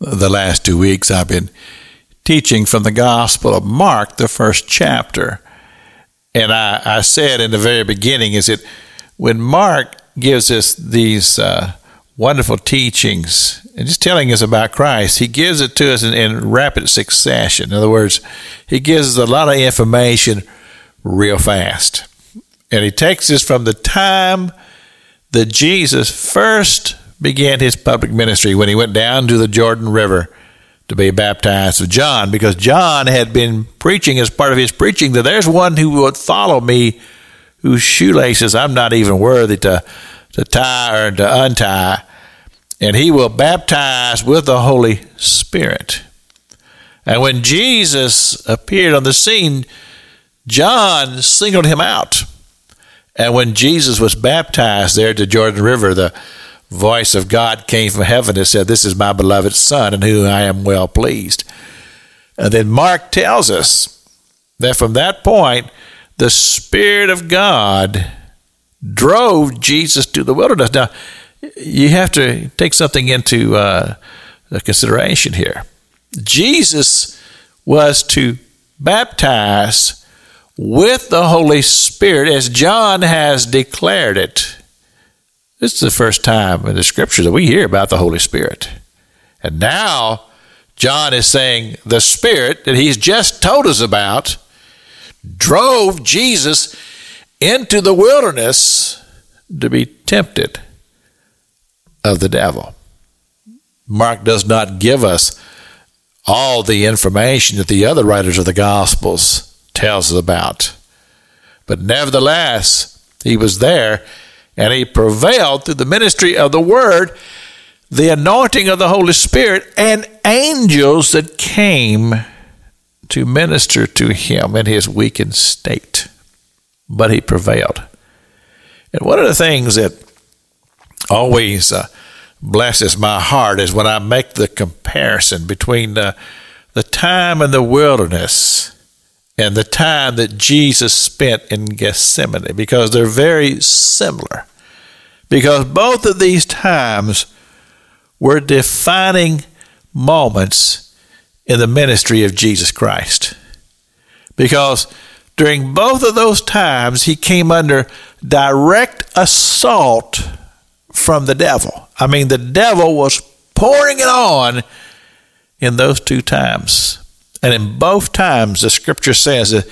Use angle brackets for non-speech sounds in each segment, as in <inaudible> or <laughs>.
the last two weeks I've been teaching from the Gospel of Mark, the first chapter. And I, I said in the very beginning is that when Mark gives us these uh, wonderful teachings and just telling us about Christ, he gives it to us in, in rapid succession. In other words, he gives us a lot of information real fast. And he takes us from the time that Jesus first began his public ministry when he went down to the Jordan River to be baptized of John, because John had been preaching as part of his preaching that there's one who would follow me whose shoelaces I'm not even worthy to, to tie or to untie, and he will baptize with the Holy Spirit. And when Jesus appeared on the scene, John singled him out. And when Jesus was baptized there at the Jordan River, the voice of God came from heaven and said, This is my beloved Son, in whom I am well pleased. And then Mark tells us that from that point, the Spirit of God drove Jesus to the wilderness. Now, you have to take something into uh, consideration here. Jesus was to baptize with the Holy Spirit as John has declared it. This is the first time in the scripture that we hear about the Holy Spirit. And now, John is saying the Spirit that he's just told us about drove Jesus into the wilderness to be tempted of the devil. Mark does not give us all the information that the other writers of the Gospels tells us about. But nevertheless, he was there and he prevailed through the ministry of the word, the anointing of the Holy Spirit, and angels that came to minister to him in his weakened state. But he prevailed. And one of the things that always uh, blesses my heart is when I make the comparison between the, the time in the wilderness and the time that Jesus spent in Gethsemane because they're very similar because both of these times were defining moments in the ministry of Jesus Christ. Because during both of those times, he came under direct assault from the devil. I mean, the devil was pouring it on in those two times. And in both times, the scripture says that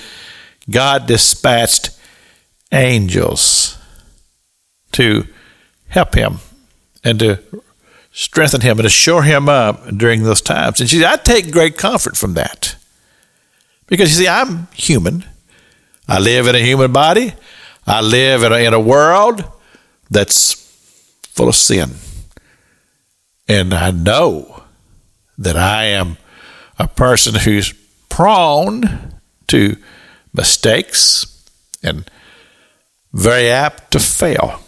God dispatched angels to help him and to strengthen him and to shore him up during those times. And she said, I take great comfort from that. Because you see, I'm human. I live in a human body. I live in a, in a world that's full of sin. And I know that I am a person who's prone to mistakes and very apt to fail.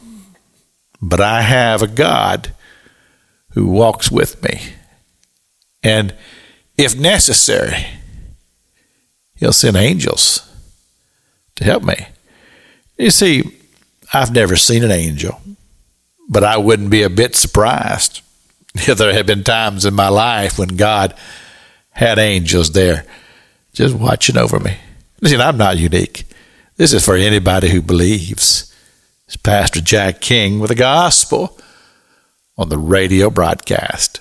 But I have a God who walks with me. And if necessary, he'll send angels to help me. You see, I've never seen an angel, but I wouldn't be a bit surprised <laughs> if there had been times in my life when God had angels there just watching over me. Listen, I'm not unique. This is for anybody who believes. It's Pastor Jack King with the gospel on the radio broadcast.